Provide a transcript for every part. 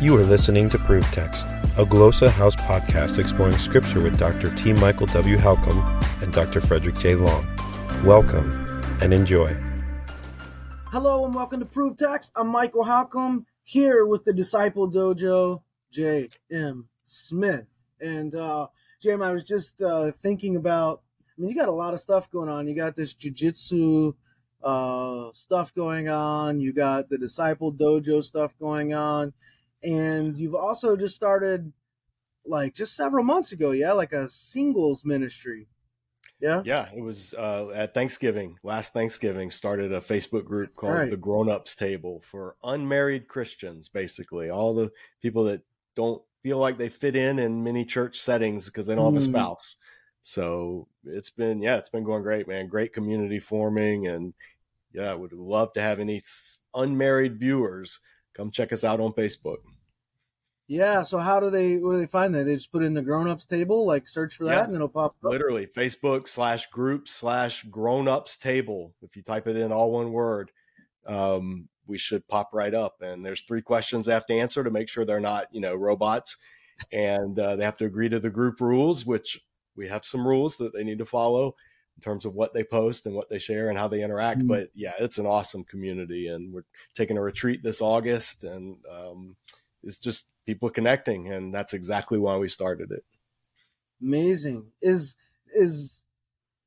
You are listening to Proof Text, a Glossa House podcast exploring Scripture with Dr. T. Michael W. Halcomb and Dr. Frederick J. Long. Welcome and enjoy. Hello and welcome to Proof Text. I'm Michael Halcomb here with the Disciple Dojo, J. M. Smith. And uh, I was just uh, thinking about. I mean, you got a lot of stuff going on. You got this jujitsu uh, stuff going on. You got the Disciple Dojo stuff going on and you've also just started like just several months ago yeah like a singles ministry. Yeah? Yeah it was uh, at thanksgiving last thanksgiving started a facebook group called right. the grown-ups table for unmarried christians basically. All the people that don't feel like they fit in in many church settings because they don't have a mm. spouse. So it's been yeah it's been going great man. Great community forming and yeah I would love to have any unmarried viewers come check us out on Facebook. Yeah. So how do they where do they find that? They just put in the grown ups table, like search for that, yeah. and it'll pop up. Literally, Facebook slash group slash grown ups table. If you type it in all one word, um, we should pop right up. And there's three questions they have to answer to make sure they're not you know robots, and uh, they have to agree to the group rules, which we have some rules that they need to follow in terms of what they post and what they share and how they interact. Mm-hmm. But yeah, it's an awesome community, and we're taking a retreat this August, and um, it's just people connecting, and that's exactly why we started it. Amazing is is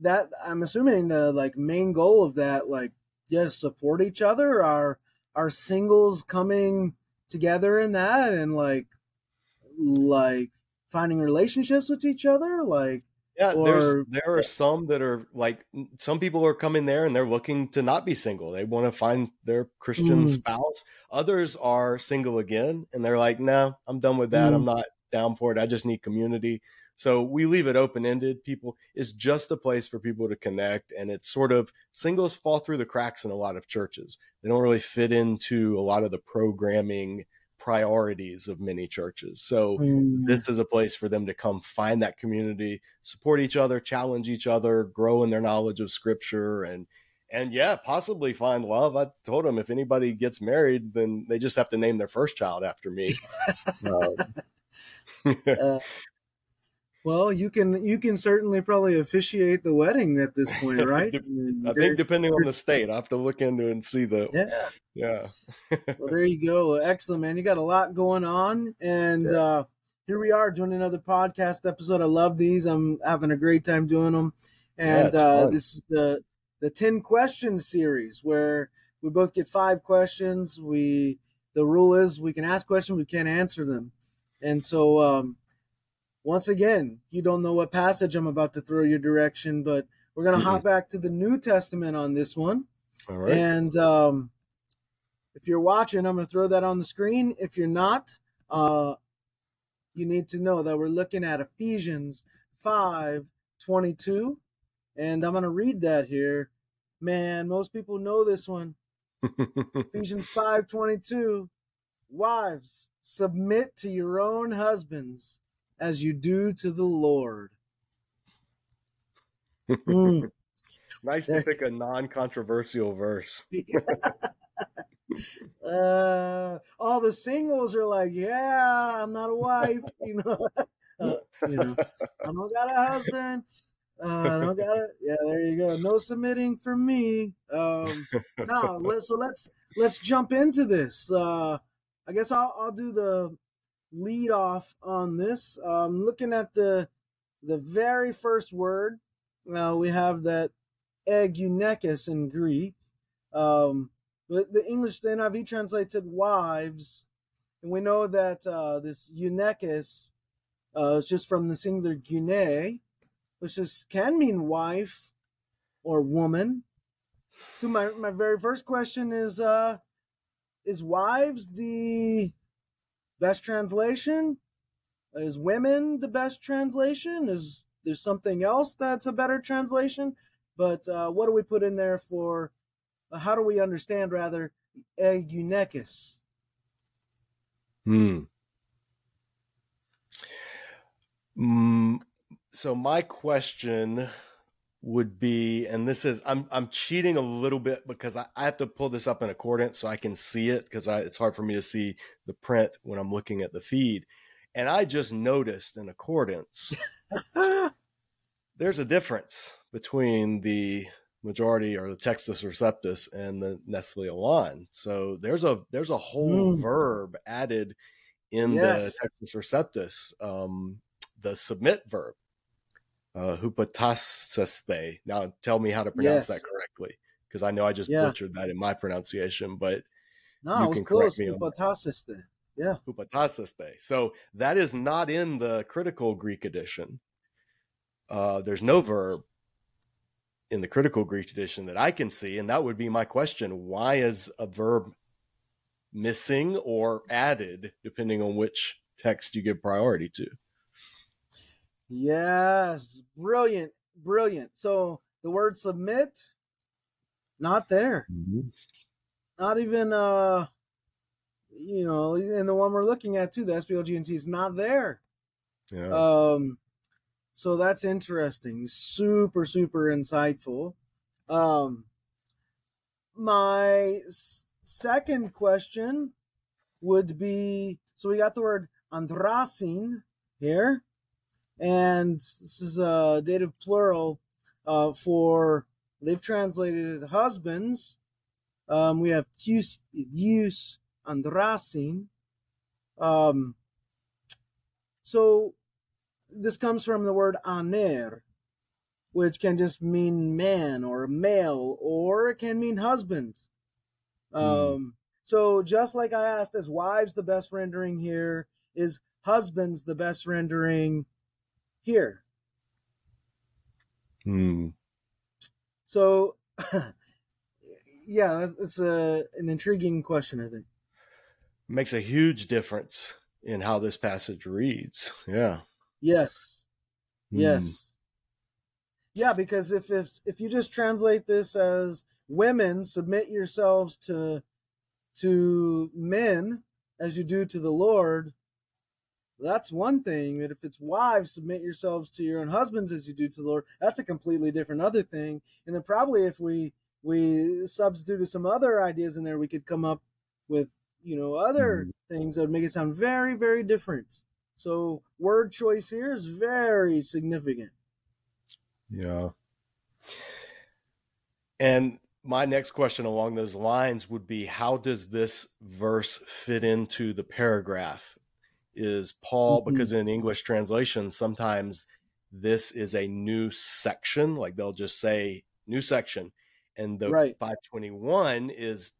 that I'm assuming the like main goal of that like yeah support each other are are singles coming together in that and like like finding relationships with each other like yeah, or, there's there are some that are like some people are coming there and they're looking to not be single. They want to find their Christian mm. spouse. Others are single again and they're like, "No, I'm done with that. Mm. I'm not down for it. I just need community." So we leave it open ended. People it's just a place for people to connect, and it's sort of singles fall through the cracks in a lot of churches. They don't really fit into a lot of the programming priorities of many churches. So mm. this is a place for them to come find that community, support each other, challenge each other, grow in their knowledge of scripture and and yeah, possibly find love. I told them if anybody gets married, then they just have to name their first child after me. um, uh, well, you can you can certainly probably officiate the wedding at this point, right? I think depending on the state, I have to look into and see the yeah yeah. well, there you go. Excellent, man. You got a lot going on, and yeah. uh, here we are doing another podcast episode. I love these. I'm having a great time doing them, and yeah, uh, this is the the ten question series where we both get five questions. We the rule is we can ask questions, we can't answer them, and so. Um, once again, you don't know what passage I'm about to throw your direction, but we're going to mm-hmm. hop back to the New Testament on this one. All right. And um, if you're watching, I'm going to throw that on the screen. If you're not, uh, you need to know that we're looking at Ephesians 5 22. And I'm going to read that here. Man, most people know this one. Ephesians 5 22. Wives, submit to your own husbands as you do to the Lord. Mm. nice to pick a non-controversial verse. uh, all the singles are like, "Yeah, I'm not a wife," you know. Uh, you know, I don't got a husband. Uh, I don't got it. Yeah, there you go. No submitting for me. Um, no, let, so let's let's jump into this. Uh, I guess I'll I'll do the lead off on this. Um, looking at the the very first word, uh, we have that egunekis in Greek. Um, but the English, the NIV translates it wives, and we know that uh, this eunekis uh, is just from the singular gune, which is can mean wife or woman. So my, my very first question is uh, is wives the best translation? Is women the best translation? Is there something else that's a better translation? But uh, what do we put in there for? Uh, how do we understand rather egunekis? Hmm. Mm, so my question would be, and this is I'm I'm cheating a little bit because I, I have to pull this up in Accordance so I can see it because it's hard for me to see the print when I'm looking at the feed. And I just noticed in Accordance there's a difference between the majority or the Textus Receptus and the Nestle Aland. So there's a there's a whole mm. verb added in yes. the Textus Receptus, um, the submit verb uh, hupotassaste. Now, tell me how to pronounce yes. that correctly, because I know I just yeah. butchered that in my pronunciation. But no, it was close. Hupotassaste. Yeah, hupotassaste. So that is not in the critical Greek edition. Uh, there's no verb in the critical Greek edition that I can see, and that would be my question: Why is a verb missing or added, depending on which text you give priority to? Yes, brilliant, brilliant. So the word submit, not there. Mm-hmm. Not even uh you know, and the one we're looking at too, the SBLGNT is not there. Yeah. Um so that's interesting. Super, super insightful. Um my s- second question would be so we got the word andrasin here and this is a dative plural uh, for they've translated it husbands. Um, we have use use andrasin. Um, so this comes from the word aner, which can just mean man or male, or it can mean husband. Hmm. Um, So just like I asked, is wives the best rendering here? Is husbands the best rendering? Here. Hmm. So, yeah, it's a an intriguing question. I think makes a huge difference in how this passage reads. Yeah. Yes. Hmm. Yes. Yeah, because if if if you just translate this as women submit yourselves to to men as you do to the Lord, that's one thing. But if it's wives, submit yourselves to your own husbands as you do to the Lord. That's a completely different other thing. And then probably if we we substituted some other ideas in there, we could come up with you know other mm-hmm. things that would make it sound very very different. So word choice here is very significant. Yeah. And my next question along those lines would be how does this verse fit into the paragraph is Paul, mm-hmm. because in English translation, sometimes this is a new section, like they'll just say new section, and the right. 521 is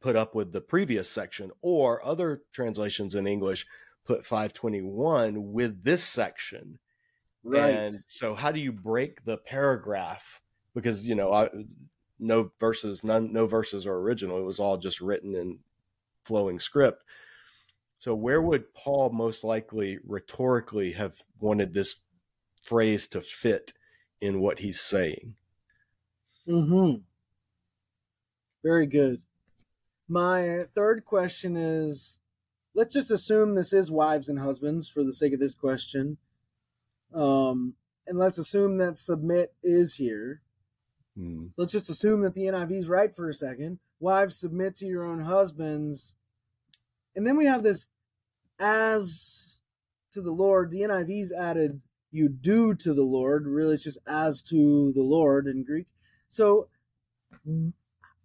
put up with the previous section, or other translations in English put 521 with this section. Right. And so, how do you break the paragraph? Because you know, I, no verses, none, no verses are original. It was all just written in flowing script. So, where would Paul most likely rhetorically have wanted this phrase to fit in what he's saying? Hmm. Very good. My third question is: Let's just assume this is wives and husbands for the sake of this question, um, and let's assume that submit is here. Hmm. Let's just assume that the NIV is right for a second. Wives submit to your own husbands, and then we have this as to the Lord. The NIV's added you do to the Lord. Really, it's just as to the Lord in Greek. So,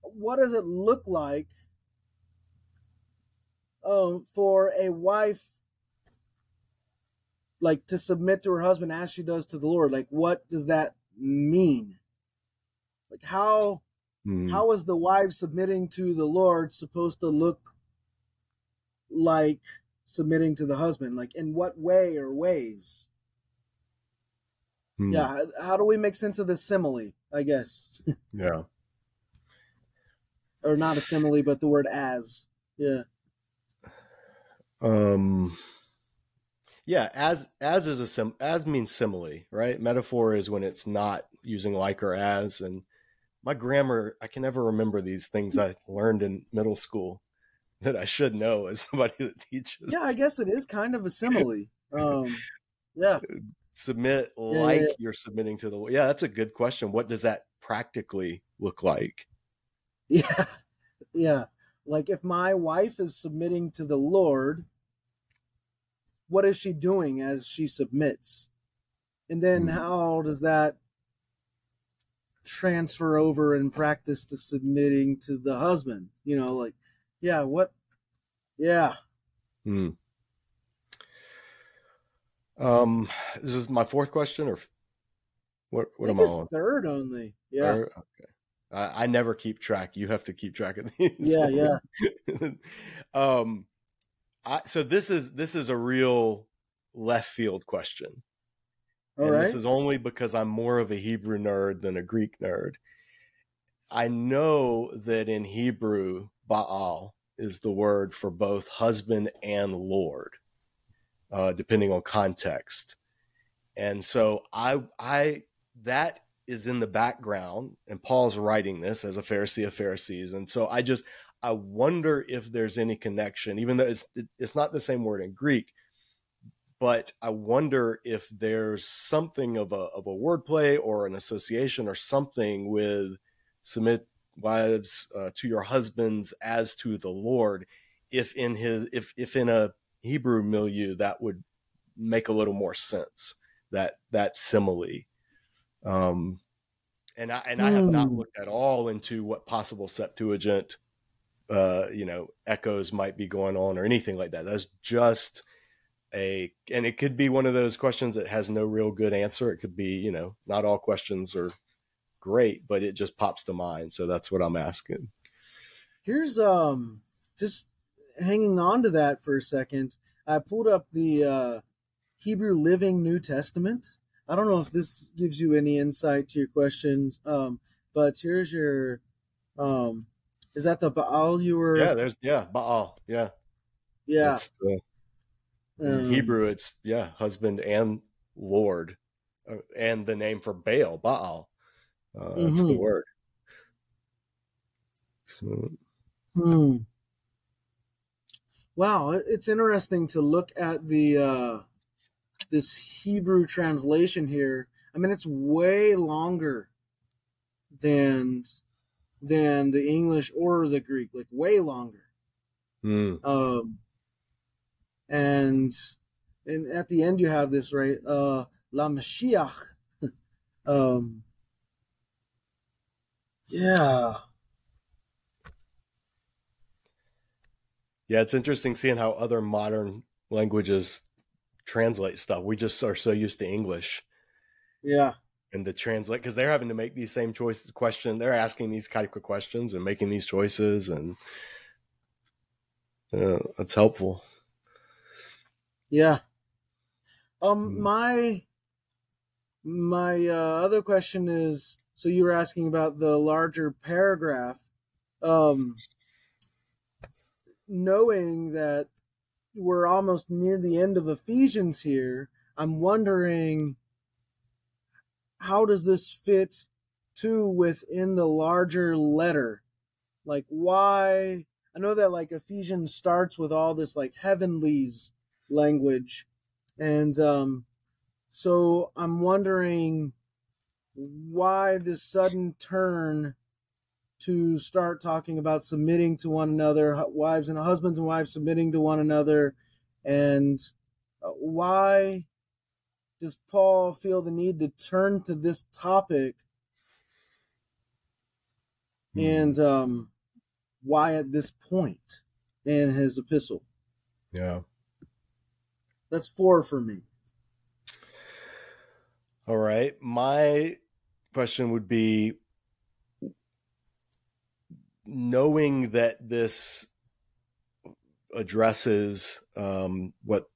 what does it look like uh, for a wife like to submit to her husband as she does to the Lord? Like, what does that mean? Like, how mm. how is the wife submitting to the Lord supposed to look like submitting to the husband? Like, in what way or ways? Hmm. Yeah, how do we make sense of this simile? I guess. yeah. or not a simile, but the word as. Yeah. Um. Yeah, as as is a sim as means simile, right? Metaphor is when it's not using like or as, and my grammar I can never remember these things I learned in middle school that I should know as somebody that teaches. Yeah, I guess it is kind of a simile. Um, yeah. submit like yeah. you're submitting to the Lord. Yeah, that's a good question. What does that practically look like? Yeah. Yeah. Like if my wife is submitting to the Lord, what is she doing as she submits? And then Hmm. how does that transfer over in practice to submitting to the husband? You know, like, yeah, what? Yeah. Hmm. Um, this is my fourth question, or what? What I am I on? third only. Yeah. Third? Okay. I, I never keep track. You have to keep track of these. Yeah, yeah. um, I so this is this is a real left field question. All and right. this is only because I'm more of a Hebrew nerd than a Greek nerd. I know that in Hebrew, Baal is the word for both husband and Lord, uh, depending on context. And so I, I, that is in the background, and Paul's writing this as a Pharisee of Pharisees. And so I just, I wonder if there's any connection, even though it's, it's not the same word in Greek, but I wonder if there's something of a of a wordplay or an association or something with submit wives uh, to your husbands as to the Lord. If in his if if in a Hebrew milieu that would make a little more sense that that simile. Um, and I and I have not Hmm. looked at all into what possible Septuagint, uh, you know, echoes might be going on or anything like that. That's just a and it could be one of those questions that has no real good answer it could be you know not all questions are great but it just pops to mind so that's what i'm asking Here's um just hanging on to that for a second. I pulled up the uh, Hebrew Living New Testament. I don't know if this gives you any insight to your questions, um, but here's your um, is that the Baal you were? yeah there's yeah baal yeah yeah. That's the, in um, hebrew it's yeah husband and lord uh, and the name for baal baal uh, that's the Mhm. word so, Hmm. Wow, it's interesting to look at the uh, this Hebrew translation here. I mean, it's way longer than than the English or the Greek, like way longer. hmm. Um, and and at the end you have this right, uh, La Mashiach. um, yeah. yeah it's interesting seeing how other modern languages translate stuff we just are so used to english Yeah. and to translate because they're having to make these same choices question they're asking these type of questions and making these choices and uh, that's helpful Yeah. Um, Hmm. my my uh, other question is so you were asking about the larger paragraph. Um, knowing that we're almost near the end of Ephesians here, I'm wondering how does this fit to within the larger letter? Like why I know that like Ephesians starts with all this like heavenlies language and um so I'm wondering why this sudden turn to start talking about submitting to one another, wives and husbands and wives submitting to one another, and uh, why does Paul feel the need to turn to this topic, and um, why at this point in his epistle? yeah That's four for me. all right my question would be knowing that this addresses um, what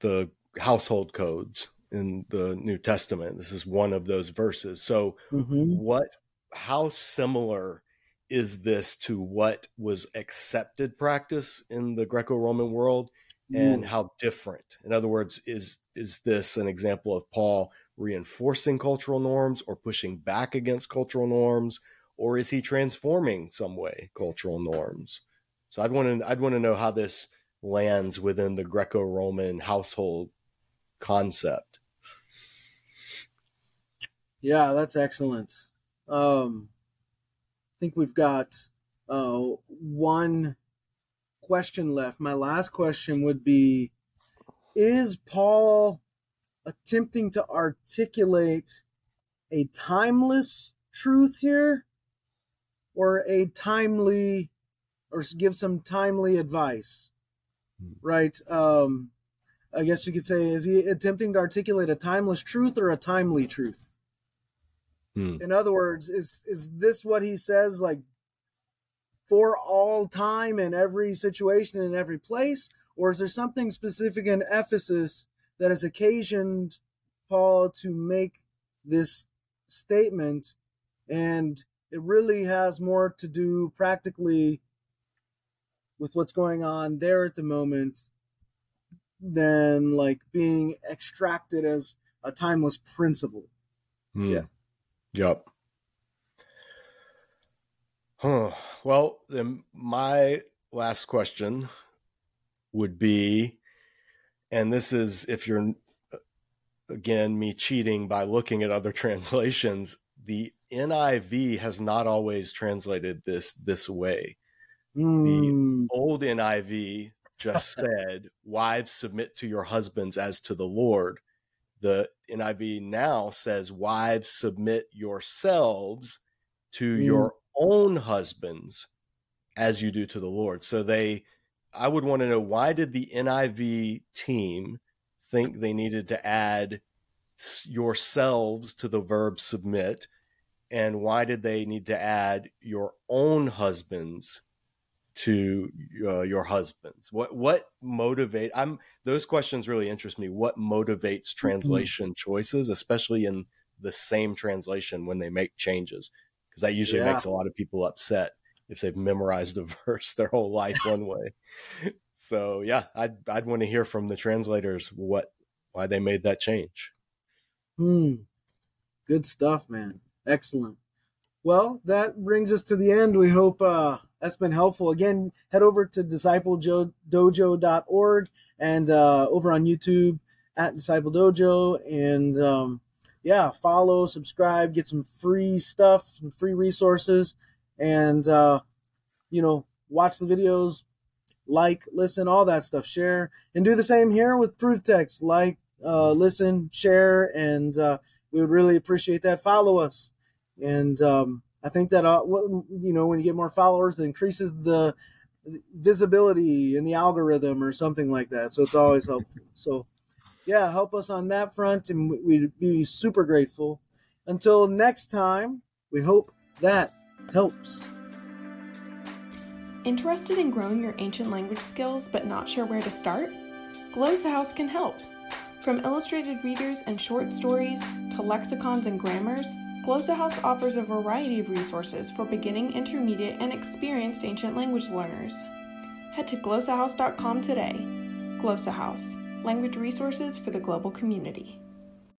the household codes in the new testament this is one of those verses. So Mm-hmm. what how similar is this to what was accepted practice in the greco-roman world and how different? In other words is is this an example of paul reinforcing cultural norms or pushing back against cultural norms or is he transforming some way cultural norms so i'd want to i'd want to know how this lands within the greco-roman household concept Yeah, that's excellent. Um, I think we've got uh, one question left. My last question would be Is Paul attempting to articulate a timeless truth here or a timely or give some timely advice? Right? Um, I guess you could say, is he attempting to articulate a timeless truth or a timely truth? Hmm. In other words, is is this what he says like for all time in every situation in every place, or is there something specific in Ephesus that has occasioned Paul to make this statement, and it really has more to do practically with what's going on there at the moment than like being extracted as a timeless principle. Hmm. Yeah. Yep. Huh. Well, then my last question would be, and this is if you're again me cheating by looking at other translations, the NIV has not always translated this this way. Mm, Old NIV just said, "Wives submit to your husbands as to the Lord." The NIV now says, "Wives submit yourselves to Mm. your own husbands as you do to the Lord." So they I would want to know why did the NIV team think they needed to add yourselves to the verb submit? And why did they need to add your own husbands to uh, your husbands? What what motivate i'm those questions really interest me. What motivates translation choices especially in the same translation when they make changes? Because that usually Yeah. makes a lot of people upset if they've memorized a verse their whole life one way so yeah i'd i'd want to hear from the translators what why they made that change Hmm. Good stuff, man. Excellent. Well, that brings us to the end. We hope uh, that's been helpful. Again, head over to discipledojo.org and uh, over on YouTube at Disciple Dojo. And um, yeah, follow, subscribe, get some free stuff, some free resources, and uh, you know, watch the videos, like, listen, all that stuff. Share and do the same here with Proof Text. Like, uh, listen, share, and uh, we would really appreciate that. Follow us, and um, I think that uh, you know when you get more followers, it increases the visibility in the algorithm or something like that. So it's always helpful. So yeah, help us on that front, and we- we'd be super grateful. Until next time, we hope that helps. Interested in growing your ancient language skills but not sure where to start? Glossa House can help. From illustrated readers and short stories to lexicons and grammars, Glossa House offers a variety of resources for beginning, intermediate, and experienced ancient language learners. Head to glossahouse.com today. Glossa House, language resources for the global community.